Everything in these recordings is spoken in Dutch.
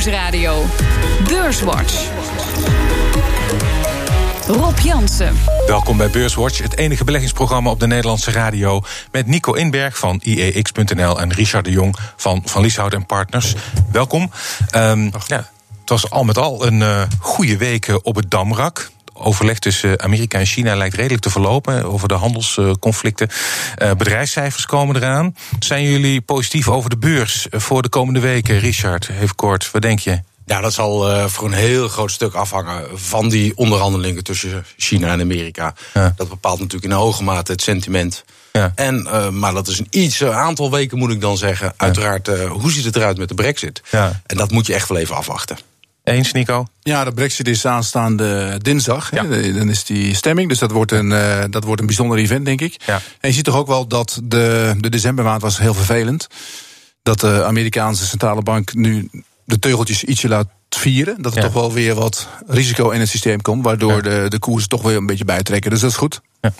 Nieuwsradio. Beurswatch. Rob Jansen. Welkom bij Beurswatch, het enige beleggingsprogramma op de Nederlandse radio. Met Nico Inberg van IEX.nl en Richard de Jong van Van Lieshout en Partners. Welkom. Um, ja, het was al met al een uh, goede week op het Damrak overleg tussen Amerika en China lijkt redelijk te verlopen over de handelsconflicten. Uh, bedrijfscijfers komen eraan. Zijn jullie positief over de beurs voor de komende weken? Richard, even kort, wat denk je? Ja, dat zal uh, voor een heel groot stuk afhangen van die onderhandelingen tussen China en Amerika. Ja. Dat bepaalt natuurlijk in hoge mate het sentiment. Ja. En, uh, maar dat is een iets aantal weken, moet ik dan zeggen. Uiteraard, uh, hoe ziet het eruit met de brexit? Ja. En dat moet je echt wel even afwachten. Eens, Nico? Ja, de brexit is aanstaande dinsdag. Ja. Dan is die stemming, dus dat wordt, een, uh, dat wordt een bijzonder event, denk ik. Ja. En je ziet toch ook wel dat de, de decembermaand was heel vervelend. Dat de Amerikaanse centrale bank nu de teugeltjes ietsje laat vieren. Dat er ja. toch wel weer wat risico in het systeem komt. Waardoor de, de koersen toch weer een beetje bijtrekken. Dus dat is goed. Ja.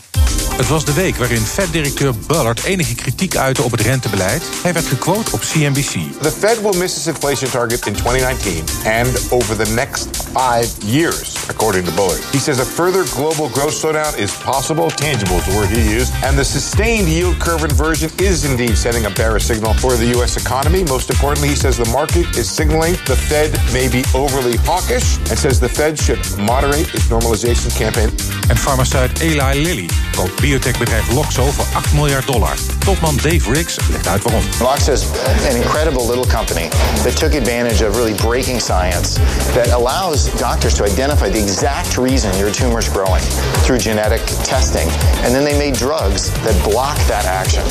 Het was de week waarin Fed-directeur Bullard enige kritiek uitte op het rentebeleid. Hij werd gequote op CNBC. The Fed will miss its inflation target in 2019 and over the next five years, according to Bullard. He says a further global growth slowdown is possible, tangible is the word he used, and the sustained yield curve inversion is indeed sending a bearish signal for the U.S. economy. Most importantly, he says the market is signaling the Fed may be overly hawkish and says the Fed should moderate its normalization campaign. En farmaceut Eli Tinelli koopt biotechbedrijf Loxo voor 8 miljard dollar. Topman Dave Riggs legt uit waarom. Loxo is an incredible little company that took advantage of really breaking science that allows doctors to identify the exact reason your tumor is growing through genetic testing. And then they made drugs that block that action.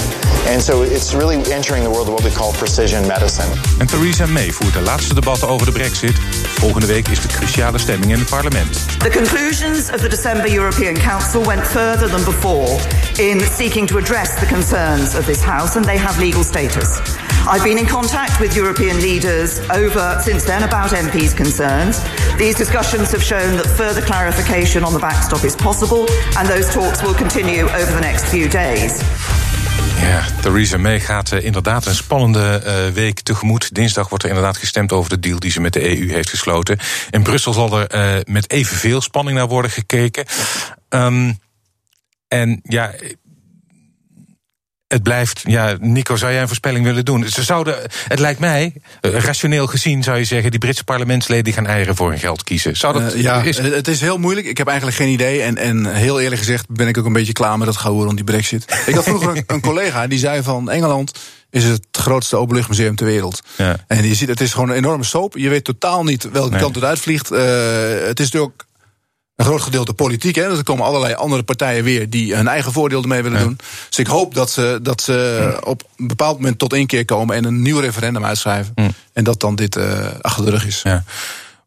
And so it's really entering the world of what we call precision medicine. En Theresa May voert de laatste debatten over de brexit. Volgende week is de cruciale stemming in het parlement. The conclusions of the December European Council went further than in seeking to address the concerns of this House, and they have legal status. I've been in contact with European leaders over since then about MPs' concerns. These discussions have shown that further clarification on the backstop is possible, and those talks will continue over the next few days. Ja, Theresa May gaat uh, inderdaad een spannende uh, week tegemoet. Dinsdag wordt er inderdaad gestemd over de deal die ze met de EU heeft gesloten. In Brussel zal er uh, met evenveel spanning naar worden gekeken. Um, en ja, het blijft, ja, Nico, zou jij een voorspelling willen doen? Ze zouden, het lijkt mij, rationeel gezien zou je zeggen, die Britse parlementsleden die gaan eieren voor hun geld kiezen. Zou dat, uh, ja, is... het is heel moeilijk. Ik heb eigenlijk geen idee. En, en heel eerlijk gezegd ben ik ook een beetje klaar met dat gehoor rond die brexit. ik had vroeger een, een collega die zei van Engeland is het grootste openluchtmuseum ter wereld. Ja. En je ziet, het is gewoon een enorme soap. Je weet totaal niet welke nee. kant het uitvliegt. Uh, het is natuurlijk een groot gedeelte politiek. Hè. Dus er komen allerlei andere partijen weer die hun eigen voordeel ermee willen ja. doen. Dus ik hoop dat ze, dat ze ja. op een bepaald moment tot één keer komen en een nieuw referendum uitschrijven. Ja. En dat dan dit uh, achter de rug is.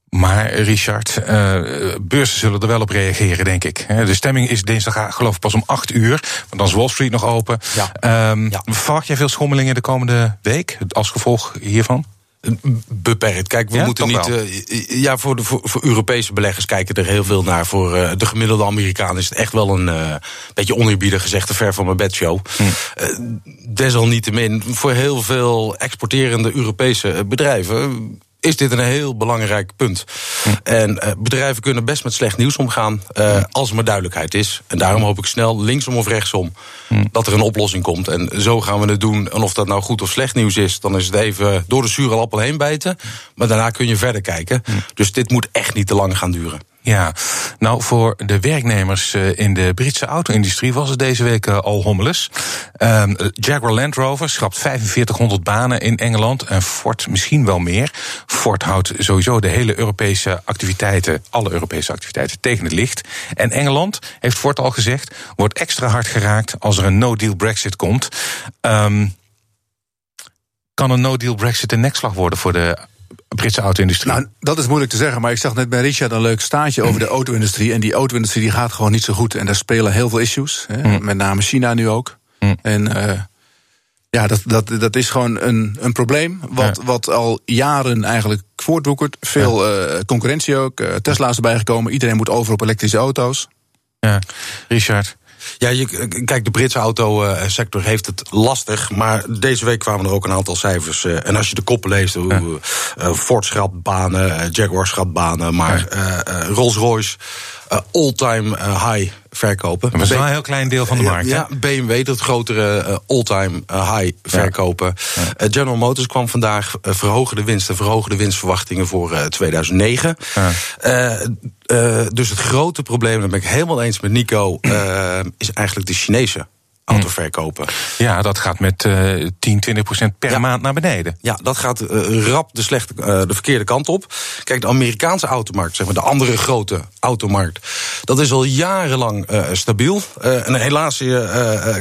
Maar Richard, uh, beurzen zullen er wel op reageren, denk ik. De stemming is dinsdag, geloof ik, pas om 8 uur. Want dan is Wall Street nog open. Ja. Um, ja. Verwacht jij veel schommelingen de komende week als gevolg hiervan? Beperkt. Kijk, we ja, moeten niet. Uh, ja, voor, de, voor, voor, Europese beleggers kijken er heel veel naar. Voor uh, de gemiddelde Amerikaan is het echt wel een uh, beetje oneerbiedig gezegd, te ver van mijn bedshow. Hm. desalniettemin, voor heel veel exporterende Europese bedrijven is dit een heel belangrijk punt. Hm. En uh, bedrijven kunnen best met slecht nieuws omgaan uh, hm. als er maar duidelijkheid is. En daarom hoop ik snel, linksom of rechtsom, hm. dat er een oplossing komt. En zo gaan we het doen. En of dat nou goed of slecht nieuws is, dan is het even door de zure appel heen bijten. Maar daarna kun je verder kijken. Dus dit moet echt niet te lang gaan duren. Ja, nou voor de werknemers in de Britse auto-industrie was het deze week al hommeles. Um, Jaguar Land Rover schrapt 4500 banen in Engeland en Ford misschien wel meer. Ford houdt sowieso de hele Europese activiteiten, alle Europese activiteiten tegen het licht. En Engeland, heeft Ford al gezegd, wordt extra hard geraakt als er een no-deal Brexit komt. Um, kan een no-deal Brexit een nekslag worden voor de Britse auto-industrie? Nou, dat is moeilijk te zeggen, maar ik zag net bij Richard een leuk staartje over de auto-industrie. En die auto-industrie die gaat gewoon niet zo goed. En daar spelen heel veel issues. Hè, mm. Met name China nu ook. Mm. En uh, ja, dat, dat, dat is gewoon een, een probleem. Wat, ja. wat al jaren eigenlijk voortwoekert. Veel ja. uh, concurrentie ook. Uh, Tesla's erbij gekomen. Iedereen moet over op elektrische auto's. Ja, Richard. Ja, je, kijk, de Britse autosector heeft het lastig. Maar deze week kwamen er ook een aantal cijfers. En als je de koppen leest, hoe, ja. Ford schrapt banen, Jaguar schrapt banen, maar Rolls-Royce all-time high verkopen. Dat is wel een heel klein deel van de markt. Ja, BMW, dat grotere uh, all-time high verkopen. General Motors kwam vandaag verhogen de winsten, verhogen de winstverwachtingen voor 2009. dus het grote probleem, daar ben ik helemaal eens met Nico, is eigenlijk de Chinese autoverkopen. Ja, dat gaat met uh, 10, 20 procent per maand naar beneden. Ja, dat gaat uh, rap de, slechte, uh, de verkeerde kant op. Kijk, de Amerikaanse automarkt, zeg maar, de andere grote automarkt, dat is al jarenlang uh, stabiel. en helaas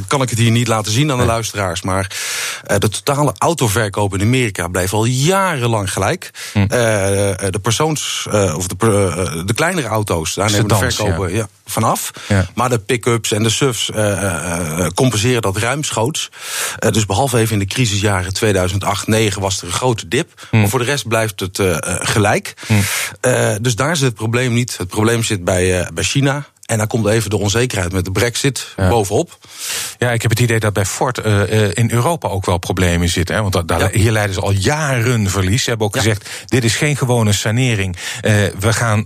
kan ik het hier niet laten zien aan de luisteraars, maar de totale autoverkoop in Amerika blijft al jarenlang gelijk. Hm. de persoons, of de, de kleinere auto's, daar nemen de verkopen ja. ja vanaf. Ja. Maar de pick-ups en de SUVs compenseren dat ruimschoots. Uh, dus behalve even in de crisisjaren 2008-2009 was er een grote dip. Mm. Maar voor de rest blijft het uh, gelijk. Mm. Uh, dus daar zit het probleem niet. Het probleem zit bij, bij China. En dan komt even de onzekerheid met de brexit ja. bovenop. Ja, ik heb het idee dat bij Ford uh, in Europa ook wel problemen zitten. Hè? Want daar, ja. hier leiden ze al jaren verlies. Ze hebben ook ja. gezegd, dit is geen gewone sanering. Uh, we gaan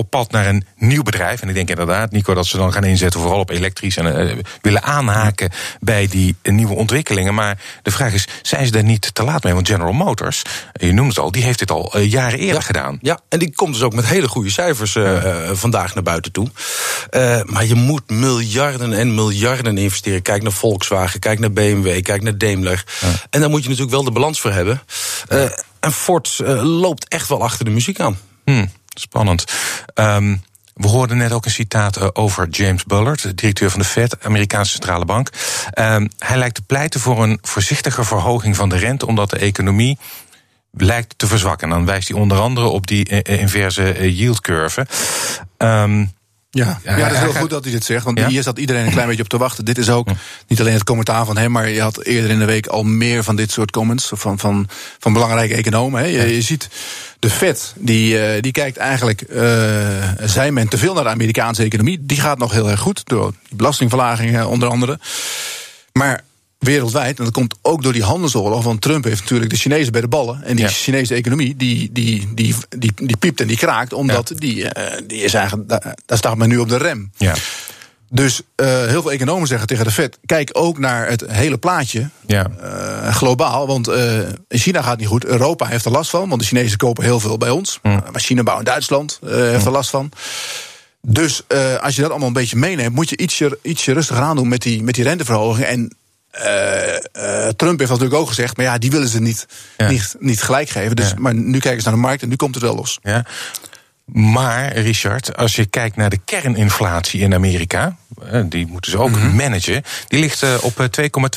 op pad naar een nieuw bedrijf. En ik denk inderdaad, Nico, dat ze dan gaan inzetten vooral op elektrisch en uh, willen aanhaken bij die nieuwe ontwikkelingen. Maar de vraag is, zijn ze daar niet te laat mee? Want General Motors, je noemt het al, die heeft dit al uh, jaren eerder ja, gedaan. Ja, en die komt dus ook met hele goede cijfers vandaag naar buiten toe. maar je moet miljarden en miljarden investeren. Kijk naar Volkswagen, kijk naar BMW, kijk naar Daimler. Ja. En daar moet je natuurlijk wel de balans voor hebben. en Ford loopt echt wel achter de muziek aan. Hmm. Spannend. Um, we hoorden net ook een citaat over James Bullard, directeur van de Fed, Amerikaanse centrale bank. Um, hij lijkt te pleiten voor een voorzichtige verhoging van de rente, omdat de economie lijkt te verzwakken. En dan wijst hij onder andere op die inverse yield curve. Um, ja, ja, ja, dat is heel goed dat hij dit zegt. Want ja? hier zat iedereen een klein beetje op te wachten. Dit is ook niet alleen het commentaar van hem, maar je had eerder in de week al meer van dit soort comments van, van, van belangrijke economen. Hè. Je, je ziet de Fed, die, uh, die kijkt eigenlijk, uh, zei men te veel naar de Amerikaanse economie. Die gaat nog heel erg goed, door belastingverlagingen onder andere. Maar wereldwijd. En dat komt ook door die handelsoorlog. Want Trump heeft natuurlijk de Chinezen bij de ballen. En die ja. Chinese economie, die, die, die, die, die piept en die kraakt. Omdat ja. die, uh, die is eigenlijk, daar, daar staat men nu op de rem. Ja. Dus uh, heel veel economen zeggen tegen de Fed: kijk ook naar het hele plaatje. Ja. Uh, globaal. Want in China gaat niet goed. Europa heeft er last van. Want de Chinezen kopen heel veel bij ons. Mm. Maar China bouwt in Duitsland heeft er last van. Dus als je dat allemaal een beetje meeneemt, moet je ietsje, ietsje rustiger aan doen met die, met die renteverhoging. En uh, uh, Trump heeft natuurlijk ook gezegd, maar ja, die willen ze niet, ja. niet, niet gelijk geven. Dus, ja. Maar nu kijken ze naar de markt en nu komt het wel los. Ja. Maar, Richard, als je kijkt naar de kerninflatie in Amerika, die moeten ze ook mm-hmm. managen, die ligt op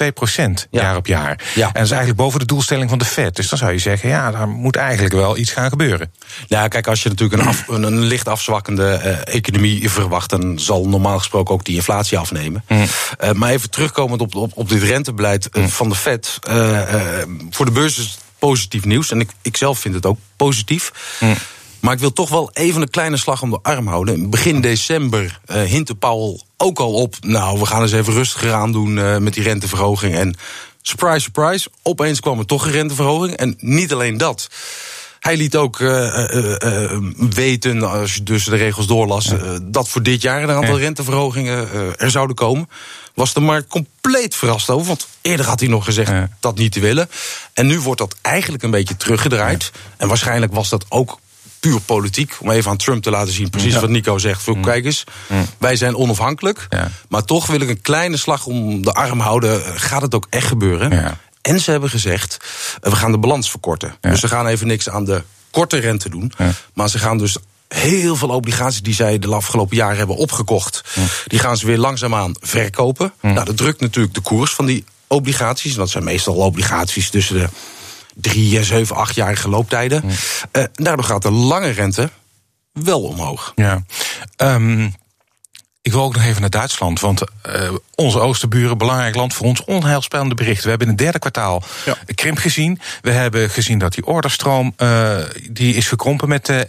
2,2 procent ja. jaar op jaar. Ja. En dat is eigenlijk boven de doelstelling van de Fed. Dus dan zou je zeggen, ja, daar moet eigenlijk wel iets gaan gebeuren. Ja, kijk, als je natuurlijk een, af, een, een licht afzwakkende uh, economie verwacht, dan zal normaal gesproken ook die inflatie afnemen. Mm. Uh, maar even terugkomend op, op, op dit rentebeleid mm. van de Fed. voor de beurs is het positief nieuws. En ik, ik zelf vind het ook positief. Mm. Maar ik wil toch wel even een kleine slag om de arm houden. Begin december uh, Powell ook al op. Nou, we gaan eens even rustiger aan doen uh, met die renteverhoging. En surprise, surprise, opeens kwam er toch een renteverhoging. En niet alleen dat. Hij liet ook uh, uh, weten, als je dus de regels doorlas, ja. dat voor dit jaar een aantal ja. renteverhogingen er zouden komen. Was de markt compleet verrast over. Want eerder had hij nog gezegd ja. dat niet te willen. En nu wordt dat eigenlijk een beetje teruggedraaid. En waarschijnlijk was dat ook puur politiek. Om even aan Trump te laten zien, precies ja. wat Nico zegt. Voor mm. kijk eens, mm. wij zijn onafhankelijk. Ja. Maar toch wil ik een kleine slag om de arm houden. Gaat het ook echt gebeuren? En ze hebben gezegd, we gaan de balans verkorten. Dus ze gaan even niks aan de korte rente doen. Maar ze gaan dus heel veel obligaties die zij de afgelopen jaren hebben opgekocht... die gaan ze weer langzaamaan verkopen. Nou, dat drukt natuurlijk de koers van die obligaties. En dat zijn meestal obligaties tussen de drie, zeven, achtjarige looptijden. Mm. Uh, daardoor gaat de lange rente wel omhoog. Ja. Um, ik wil ook nog even naar Duitsland, want uh, onze oosterburen, belangrijk land voor ons, onheilspellende berichten. We hebben in het derde kwartaal ja. krimp gezien. We hebben gezien dat die orderstroom uh, die is gekrompen met uh,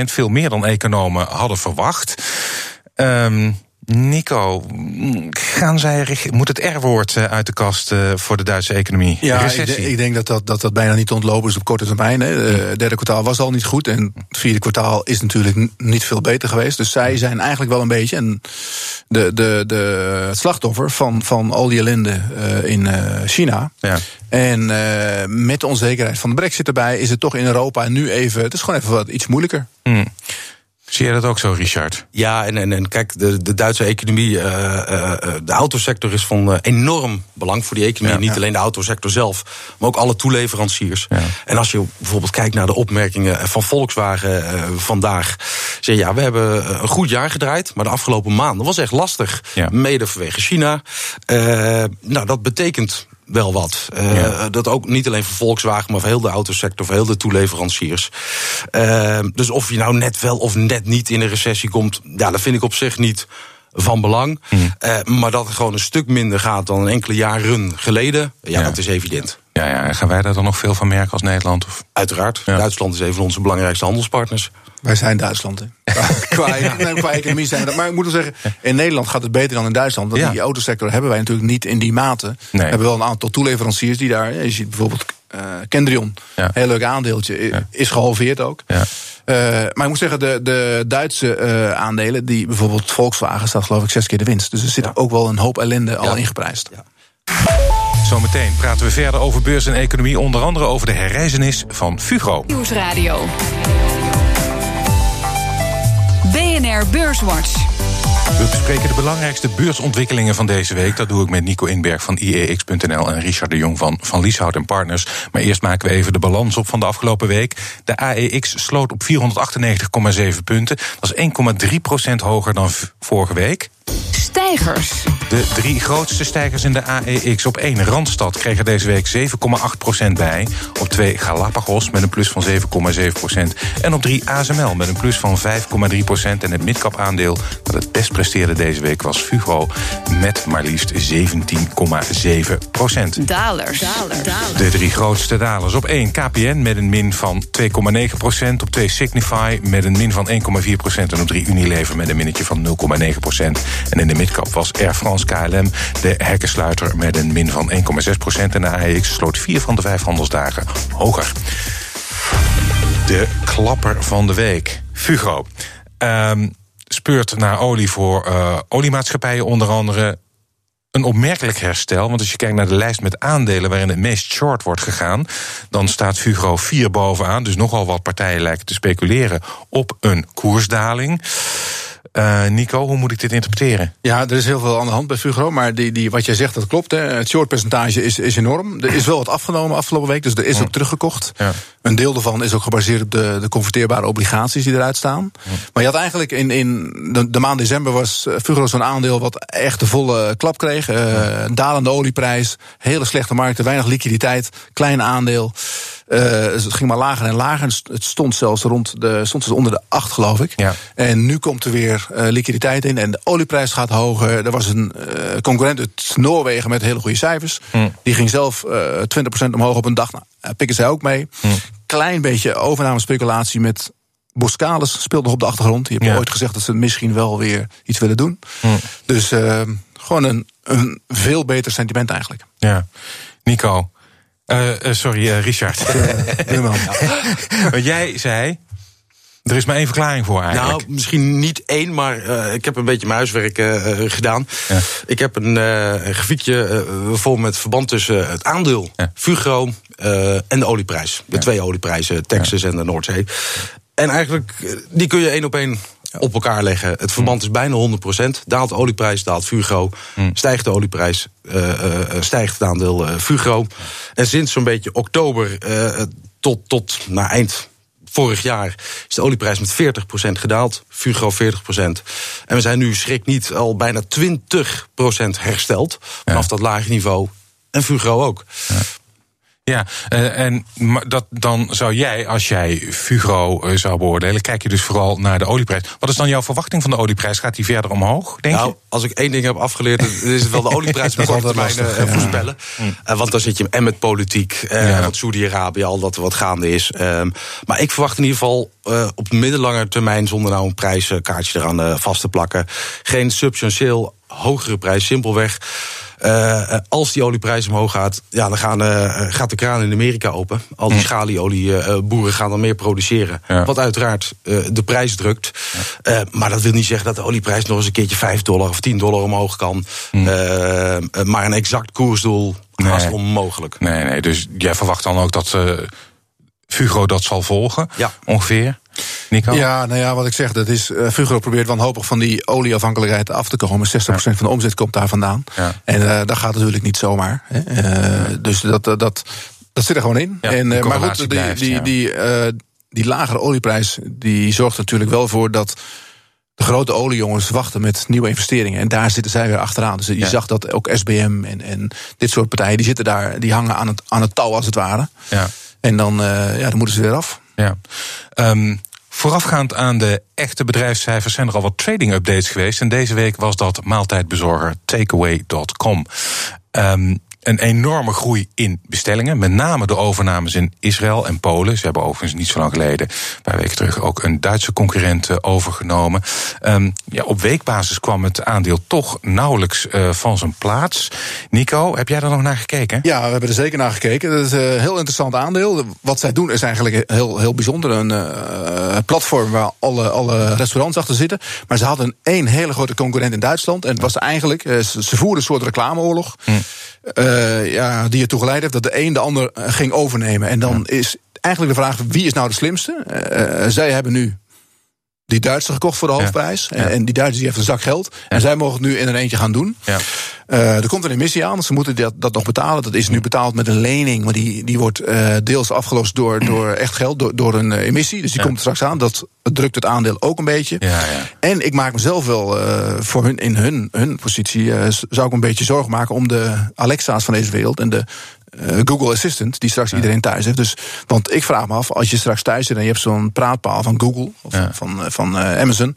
1%, veel meer dan economen hadden verwacht. Um, Nico, gaan zij, moet het R-woord eh, uit de kast eh, voor de Duitse economie? Ja, ik, ik, denk dat dat, dat dat bijna niet ontlopen is op korte termijn. Hè. Het derde kwartaal was al niet goed en het vierde kwartaal is natuurlijk niet veel beter geweest. Dus zij zijn eigenlijk wel een beetje en de, de, de, het slachtoffer van, van al die ellende in China. Ja. En met de onzekerheid van de brexit erbij is het toch in Europa nu even, het is gewoon even wat iets moeilijker. Hmm. Zie je dat ook zo, Richard? Ja, en, en, en kijk, de, de Duitse economie, uh, uh, de autosector is van uh, enorm belang voor die economie. Niet alleen de autosector zelf, maar ook alle toeleveranciers. Ja. En als je bijvoorbeeld kijkt naar de opmerkingen van Volkswagen vandaag. Zeg ja, we hebben een goed jaar gedraaid, maar de afgelopen maanden was echt lastig. Mede vanwege China. nou, dat betekent wel wat. Uh, Dat ook niet alleen voor Volkswagen, maar voor heel de autosector, voor heel de toeleveranciers. Uh, dus of je nou net wel of net niet in een recessie komt, ja, dat vind ik op zich niet van belang. Mm. Uh, maar dat het gewoon een stuk minder gaat dan een enkele jaren geleden, ja, ja. dat is evident. Ja, ja, en gaan wij daar dan nog veel van merken als Nederland? Of? Uiteraard. Duitsland is een van onze belangrijkste handelspartners. Wij zijn Duitsland. qua, qua, economie zijn we dat. Maar ik moet wel zeggen, in Nederland gaat het beter dan in Duitsland. Want die autosector hebben wij natuurlijk niet in die mate. We hebben wel een aantal toeleveranciers die daar. Je ziet bijvoorbeeld uh, Kendrion, ja. heel leuk aandeeltje, is gehalveerd ook. Ja. Uh, maar ik moet zeggen, de, de Duitse uh, aandelen, die bijvoorbeeld Volkswagen staat geloof ik zes keer de winst. Dus er zit ook wel een hoop ellende al ingeprijsd. Zometeen praten we verder over beurs en economie, onder andere over de herreizenis van Fugro. Nieuwsradio. BNR Beurswatch. We bespreken de belangrijkste beursontwikkelingen van deze week. Dat doe ik met Nico Inberg van IEX.nl en Richard de Jong van Van Lieshout en Partners. Maar eerst maken we even de balans op van de afgelopen week. De AEX sloot op 498,7 punten. Dat is 1,3% hoger dan vorige week. Stijgers. De drie grootste stijgers in de AEX op één. Randstad kreeg er deze week 7,8% bij. Op twee Galapagos met een plus van 7,7% En op drie ASML met een plus van 5,3% En het midcap aandeel dat het best presteerde deze week was Fugro met maar liefst 17,7% Dalers. De drie grootste dalers op één. KPN met een min van 2,9% Op twee Signify met een min van 1,4% En op drie Unilever met een minnetje van 0,9 En in de midcap was Air France KLM de hekkensluiter met een min van 1,6% En de AEX sloot vier van de vijf handelsdagen hoger. De klapper van de week. Fugro. Um, speurt naar olie voor uh, oliemaatschappijen onder andere een opmerkelijk herstel. Want als je kijkt naar de lijst met aandelen waarin het meest short wordt gegaan, dan staat Fugro 4 bovenaan. Dus nogal wat partijen lijken te speculeren op een koersdaling. Uh, Nico, hoe moet ik dit interpreteren? Ja, er is heel veel aan de hand bij Fugro. Maar die, die, wat jij zegt, dat klopt. Hè. Het shortpercentage is, is enorm. Er is wel wat afgenomen afgelopen week, dus er is ook teruggekocht. Ja. Een deel daarvan is ook gebaseerd op de, de converteerbare obligaties die eruit staan. Maar je had eigenlijk in, in de, de maand december was eh, Fugro zo'n aandeel wat echt de volle klap kreeg. Uh, dalende olieprijs, hele slechte markten, weinig liquiditeit, klein aandeel. Uh, het ging maar lager en lager. Het stond zelfs rond de, stond dus onder de 8, geloof ik. Ja. En nu komt er weer uh, liquiditeit in en de olieprijs gaat hoger. Er was een uh, concurrent uit Noorwegen met hele goede cijfers. Hm. Die ging zelf 20% omhoog op een dag. Nou, pikken zij ook mee. Hm. Klein beetje overnamespeculatie met Boskalis speelt nog op de achtergrond. Die hebben ooit gezegd dat ze misschien wel weer iets willen doen. Hm. Dus gewoon een, een veel beter sentiment eigenlijk. Ja. Nico, uh, sorry, uh, Richard. Want jij zei. Er is maar één verklaring voor eigenlijk. Nou, misschien niet één, maar uh, ik heb een beetje mijn huiswerk uh, gedaan. Ja. Ik heb een uh, grafiekje vol met verband tussen het aandeel, ja. Fugro en de olieprijs. De ja. twee olieprijzen, Texas en de Noordzee. En eigenlijk, die kun je één op één op elkaar leggen. Het verband is bijna 100%. Daalt de olieprijs, daalt Fugro. Mm. Stijgt de olieprijs, uh, uh, stijgt het aandeel Fugro. En sinds zo'n beetje oktober tot, tot naar eind vorig jaar is de olieprijs met 40% gedaald. Fugro 40%. En we zijn nu, schrik niet, al bijna 20% hersteld. Vanaf ja. dat lage niveau. En Fugro ook. Ja. Ja, uh, en dat, dan zou jij, als jij Fugro uh, zou beoordelen, kijk je dus vooral naar de olieprijs. Wat is dan jouw verwachting van de olieprijs? Gaat die verder omhoog, denk nou, je? Als ik één ding heb afgeleerd, is het wel de olieprijs op korte termijn uh, voorspellen. Ja. want dan zit je en met politiek, ja. wat Saudi-Arabië, al dat er wat gaande is. Um, maar ik verwacht in ieder geval op middellange termijn, zonder nou een prijskaartje eraan vast te plakken, geen substantieel hogere prijs. Simpelweg. Uh, als die olieprijs omhoog gaat, ja, dan gaan, uh, gaat de kraan in Amerika open. Al die schalieolieboeren gaan dan meer produceren. Ja. Wat uiteraard de prijs drukt. Ja. maar dat wil niet zeggen dat de olieprijs nog eens een keertje 5 dollar of 10 dollar omhoog kan. Mm. maar een exact koersdoel nee. is onmogelijk. Nee, nee, dus jij verwacht dan ook dat Fugro dat zal volgen, ja. ongeveer? Nico? Ja, nou ja, wat ik zeg, dat is. Uh, Fugro probeert wanhopig van die olieafhankelijkheid af te komen. 60% ja. van de omzet komt daar vandaan. Ja. En uh, dat gaat natuurlijk niet zomaar. Hè. Uh, dus dat, dat, dat, zit er gewoon in. Ja, en, maar goed, die, blijft, die, die, die lagere olieprijs die zorgt natuurlijk wel voor dat de grote oliejongens wachten met nieuwe investeringen. En daar zitten zij weer achteraan. Dus je zag dat ook SBM en, en dit soort partijen, die zitten daar, die hangen aan het, aan het touw als het ware. Ja. En dan, ja, dan moeten ze weer af. Ja. Um, voorafgaand aan de echte bedrijfscijfers zijn er al wat trading updates geweest. En deze week was dat maaltijdbezorger takeaway.com. een enorme groei in bestellingen. Met name de overnames in Israël en Polen. Ze hebben overigens niet zo lang geleden, een paar weken terug, ook een Duitse concurrent uh, overgenomen. Um, ja, op weekbasis kwam het aandeel toch nauwelijks uh, van zijn plaats. Nico, heb jij er nog naar gekeken? Ja, we hebben er zeker naar gekeken. Dat is een heel interessant aandeel. Wat zij doen is eigenlijk heel, heel bijzonder. Een uh, platform waar alle, alle restaurants achter zitten. Maar ze hadden één hele grote concurrent in Duitsland. En het was eigenlijk, ze voerden een soort reclameoorlog. Hm. Uh, ja, die ertoe geleid heeft dat de een de ander ging overnemen. En dan ja. is eigenlijk de vraag: wie is nou de slimste? Uh, zij hebben nu die Duitser gekocht voor de hoofdprijs. Ja. Ja. En die Duitser die heeft een zak geld. Ja. En zij mogen het nu in een eentje gaan doen. Uh, er komt een emissie aan. Ze moeten dat, dat nog betalen. Dat is nu betaald met een lening. Maar die, die wordt uh, deels afgelost door, door echt geld, door, door een emissie. Dus die komt straks aan. Dat drukt het aandeel ook een beetje. En ik maak mezelf wel voor hun, in hun, hun positie. zou ik een beetje zorgen maken om de Alexa's van deze wereld. En de Google Assistant, die straks ja. iedereen thuis heeft. Dus, want ik vraag me af, als je straks thuis zit en je hebt zo'n praatpaal van Google of ja. van, van uh, Amazon,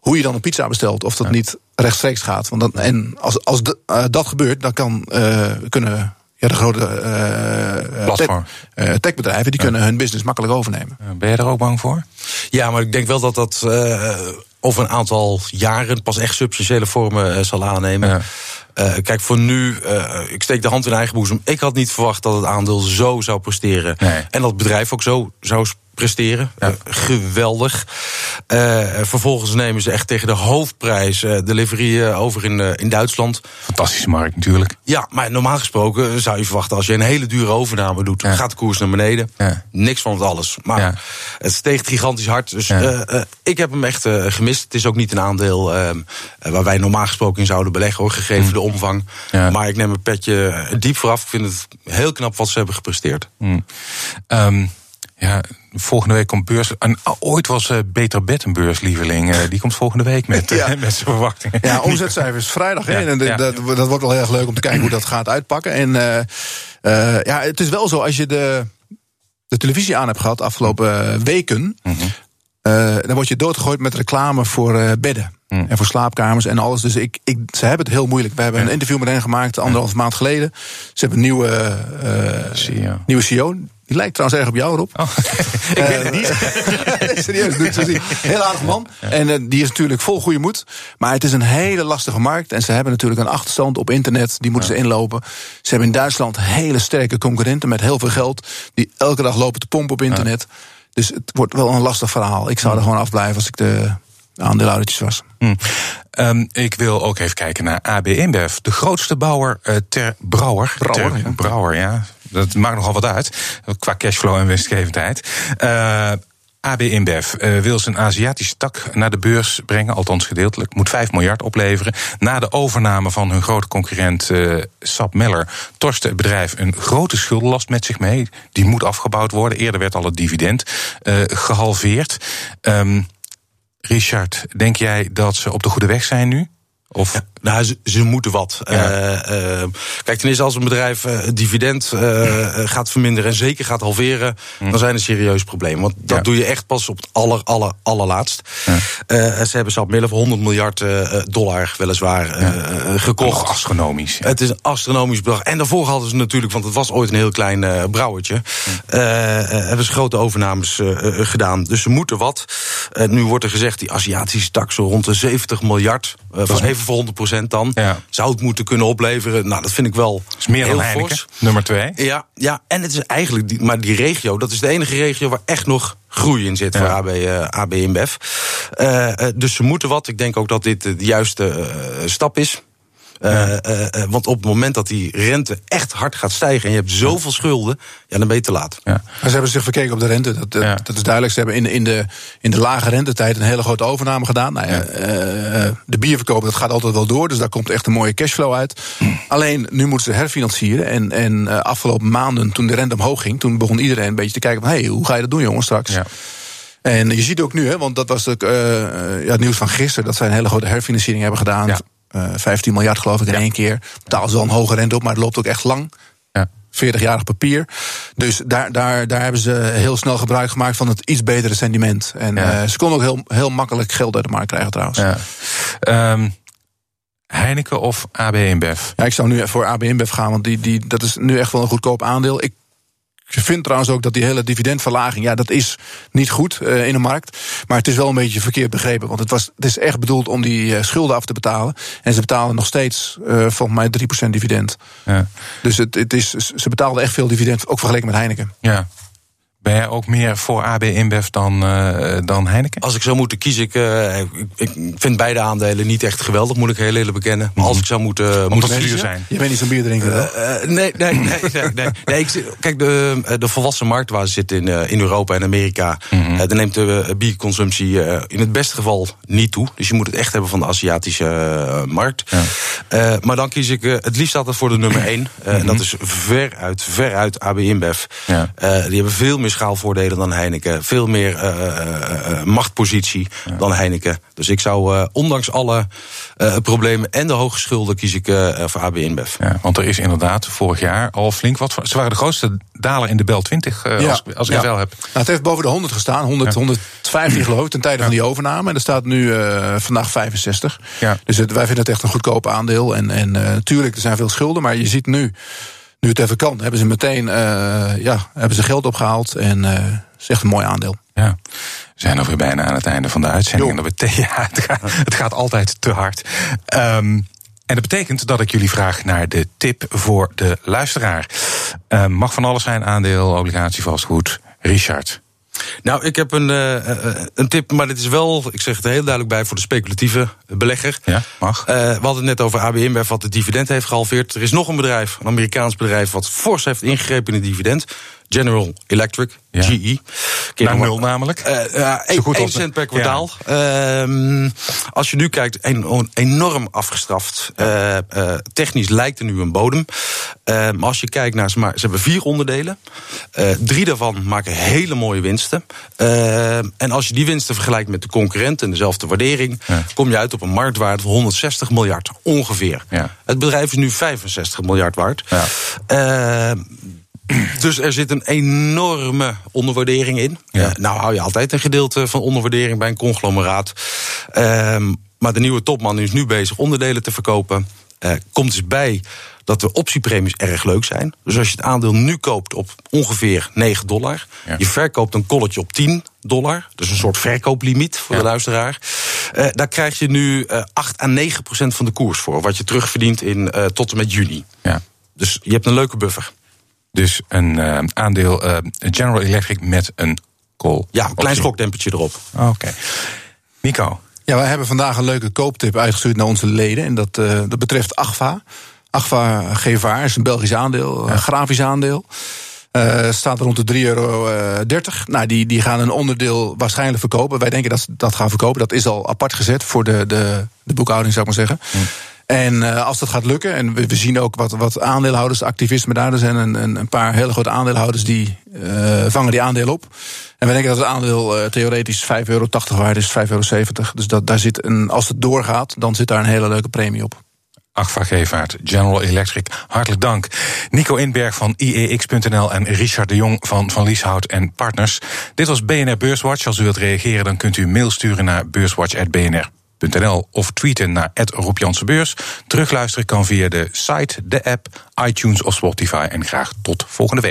hoe je dan een pizza bestelt, of dat ja. niet rechtstreeks gaat. Want dat, en als, als de, uh, dat gebeurt, dan kan, kunnen ja, de grote Platform. Tech, techbedrijven die kunnen hun business makkelijk overnemen. Ben je er ook bang voor? Ja, maar ik denk wel dat dat over een aantal jaren pas echt substantiële vormen zal aannemen. Uh, kijk, voor nu, uh, ik steek de hand in eigen boezem. Ik had niet verwacht dat het aandeel zo zou presteren. Nee. En dat het bedrijf ook zo zou presteren. Ja. Uh, geweldig. vervolgens nemen ze echt tegen de hoofdprijs de delivery over in, in Duitsland. Fantastische markt natuurlijk. Ja, maar normaal gesproken zou je verwachten... als je een hele dure overname doet, ja. gaat de koers naar beneden. Ja. Niks van het alles. Maar het steegt gigantisch hard. Dus ik heb hem echt gemist. Het is ook niet een aandeel waar wij normaal gesproken in zouden beleggen... Hoor, gegeven mm. de omvang. Maar ik neem een petje diep vooraf. Ik vind het heel knap wat ze hebben gepresteerd. Mm. Um, ja, volgende week komt beurs. En ooit was uh, Beter Bet een beurslieveling. Uh, die komt volgende week met, ja. uh, met zijn verwachtingen. Ja, omzetcijfers vrijdag. Ja. En ja. dat, dat wordt wel heel erg leuk om te kijken hoe dat gaat uitpakken. En ja, het is wel zo, als je de, de televisie aan hebt gehad afgelopen weken. Mm -hmm. dan word je doodgegooid met reclame voor bedden. Mm. En voor slaapkamers en alles. Dus ik, ik, ze hebben het heel moeilijk. We hebben een interview met hen gemaakt anderhalf maand geleden. Ze hebben een nieuwe, CEO. nieuwe CEO. Die lijkt trouwens erg op jou, Rob. Oh, ik weet het niet. serieus, doet zo zien. Heel aardig man. En uh, die is natuurlijk vol goede moed. Maar het is een hele lastige markt. En ze hebben natuurlijk een achterstand op internet. Die moeten ja. ze inlopen. Ze hebben in Duitsland hele sterke concurrenten met heel veel geld. Die elke dag lopen te pompen op internet. Ja. Dus het wordt wel een lastig verhaal. Ik zou er gewoon afblijven als ik de aandeelhoudertjes was. Hmm. Um, ik wil ook even kijken naar AB InBev. De grootste bouwer uh, ter brouwer. Brouwer, ter, ja. brouwer, ja. Dat maakt nogal wat uit. Qua cashflow en winstgevendheid. Uh, AB InBev uh, wil zijn Aziatische tak naar de beurs brengen, althans gedeeltelijk. Moet 5 miljard opleveren. Na de overname van hun grote concurrent uh, Sap Meller torste het bedrijf een grote schuldenlast met zich mee. Die moet afgebouwd worden. Eerder werd al het dividend uh, gehalveerd. Um, Richard, denk jij dat ze op de goede weg zijn nu? Of? Nou, ze, ze, moeten wat. Ja. Uh, kijk, ten eerste als een bedrijf het dividend gaat verminderen en zeker gaat halveren, hm. dan zijn er serieus problemen. Want dat doe je echt pas op het aller, aller, allerlaatst. Ja. ze hebben zelf middel van 100 miljard dollar weliswaar gekocht. Nog astronomisch. Het is een astronomisch bedrag. En daarvoor hadden ze natuurlijk, want het was ooit een heel klein brouwertje, hm. hebben ze grote overnames gedaan. Dus ze moeten wat. nu wordt er gezegd, die Aziatische tak zo rond de 70 miljard. van even voor 100% dan. Ja. Zou het moeten kunnen opleveren. Nou, dat vind ik wel. is meer heel dan Heineken, fors. nummer twee. Ja, ja, en het is eigenlijk. Die, maar die regio, dat is de enige regio waar echt nog groei in zit voor AB, uh, AB InBev. Uh, dus ze moeten wat. Ik denk ook dat dit de juiste stap is. Uh, uh, want op het moment dat die rente echt hard gaat stijgen en je hebt zoveel schulden, ja, dan ben je te laat. Ja. Maar ze hebben zich verkeken op de rente. Dat, dat, dat, is duidelijk. Ze hebben in, in, de, in de lage rentetijd een hele grote overname gedaan. Nou, ja, de bierverkoop dat gaat altijd wel door, dus daar komt echt een mooie cashflow uit. Alleen nu moeten ze herfinancieren. En, en afgelopen maanden, toen de rente omhoog ging, toen begon iedereen een beetje te kijken van hé, hey, hoe ga je dat doen, jongens, straks? Ja. En je ziet ook nu, hè, want dat was de, uh, ja, het nieuws van gisteren, dat zij een hele grote herfinanciering hebben gedaan. Ja. 15 eh, miljard geloof ik in één keer. Betaalt ze wel een hoge rente op, maar het loopt ook echt lang. 40-jarig papier. Dus daar, daar, daar hebben ze heel snel gebruik gemaakt van het iets betere sentiment. En uh, ze konden ook heel, heel makkelijk geld uit de markt krijgen trouwens. Ja. Um, Heineken of AB InBev? Ja, ik zou nu voor AB InBev gaan, want die, die, dat is nu echt wel een goedkoop aandeel. Ik ik vind trouwens ook dat die hele dividendverlaging, ja, dat is niet goed uh, in de markt. Maar het is wel een beetje verkeerd begrepen. Want het, was, het is echt bedoeld om die uh, schulden af te betalen. En ze betalen nog steeds, uh, volgens mij, 3% dividend. Ja. Dus het, het is, ze betaalden echt veel dividend, ook vergeleken met Heineken. Ja. Ben jij ook meer voor AB InBev dan, uh, dan Heineken? Als ik zou moeten kiezen, ik, uh, ik, ik, vind beide aandelen niet echt geweldig, moet ik heel eerlijk bekennen. Maar als ik zou moeten, moeten kiezen, zijn. Je bent niet zo'n bier drinken, uh, nee, nee, nee, nee, nee. nee ik, kijk, de, de volwassen markt waar ze zitten in, in Europa en Amerika, mm -hmm. dan neemt de bierconsumptie in het beste geval niet toe. Dus je moet het echt hebben van de Aziatische markt. Ja. maar dan kies ik het liefst altijd voor de nummer 1. Mm -hmm. En dat is veruit, veruit AB InBev. Ja. die hebben veel meer schaalvoordelen dan Heineken. Veel meer uh, machtpositie dan Heineken. Dus ik zou, ondanks alle problemen en de hoge schulden, kies ik voor AB InBev. Ja, want er is inderdaad vorig jaar al flink wat. Ze waren de grootste daler in de Bel 20, ja. als, als ik ja. wel heb. Nou, het heeft boven de 100 gestaan, 100, 150 geloof ik, ten tijde van die overname. En er staat nu vandaag 65. Ja. Dus het, wij vinden het echt een goedkoop aandeel. En, en natuurlijk, er zijn veel schulden, maar je ziet nu nu het even kan, hebben ze meteen uh, ja, hebben ze geld opgehaald. En uh, is echt een mooi aandeel. Ja. We zijn alweer bijna aan het einde van de uitzending. En dat betekent, ja, het, gaat, het gaat altijd te hard. Um, en dat betekent dat ik jullie vraag naar de tip voor de luisteraar. Uh, mag van alles zijn, aandeel, obligatie, vastgoed. Richard. Nou, ik heb een, uh, een tip, maar dit is wel, ik zeg het er heel duidelijk bij, voor de speculatieve belegger. Ja, mag. Uh, we hadden het net over ABM, wat het dividend heeft gehalveerd. Er is nog een bedrijf, een Amerikaans bedrijf, wat fors heeft ingegrepen in het dividend. General Electric, ja. GE. Naar nul namelijk? Uh, 1 cent per kwartaal. Ja. Uh, als je nu kijkt, een, enorm afgestraft. Uh, uh, technisch lijkt er nu een bodem. maar als je kijkt naar, ze, maar, ze hebben vier onderdelen. drie daarvan maken hele mooie winsten. en als je die winsten vergelijkt met de concurrenten en dezelfde waardering... Ja. kom je uit op een marktwaarde van 160 miljard, ongeveer. Het bedrijf is nu 65 miljard waard. Dus er zit een enorme onderwaardering in. Ja. Uh, nou hou je altijd een gedeelte van onderwaardering bij een conglomeraat. Uh, maar de nieuwe topman is nu bezig onderdelen te verkopen. Uh, komt dus bij dat de optiepremies erg leuk zijn. Dus als je het aandeel nu koopt op ongeveer 9 dollar... Ja. je verkoopt een kolletje op 10 dollar... dus een soort verkooplimiet voor ja. de luisteraar... Uh, daar krijg je nu uh, 8 à 9 procent van de koers voor... wat je terugverdient in, tot en met juni. Ja. Dus je hebt een leuke buffer. Dus een uh, aandeel uh, General Electric met een call. Ja, een klein schokdempertje erop. Oké. Okay. Nico. Ja, wij hebben vandaag een leuke kooptip uitgestuurd naar onze leden. En dat, uh, dat betreft Agfa. Agfa GVA is een Belgisch aandeel, ja. een grafisch aandeel. Uh, staat rond de 3,30 euro. Nou, die, die gaan een onderdeel waarschijnlijk verkopen. Wij denken dat ze dat gaan verkopen. Dat is al apart gezet voor de, de, de boekhouding, zou ik maar zeggen. Hm. En als dat gaat lukken, en we, zien ook wat, wat aandeelhouders, activisten daar, er zijn een, een, paar hele grote aandeelhouders die vangen die aandelen op. En we denken dat het aandeel theoretisch 5,80 euro waard is, 5,70 euro. Dus dat, daar zit een, als het doorgaat, dan zit daar een hele leuke premie op. Agva Gevaart, General Electric. Hartelijk dank. Nico Inberg van IEX.nl en Richard de Jong van Van Lieshout en Partners. Dit was BNR Beurswatch. Als u wilt reageren, dan kunt u mail sturen naar beurswatch.bnr.nl of tweeten naar Rob. Terugluisteren kan via de site, de app, iTunes of Spotify. En graag tot volgende week.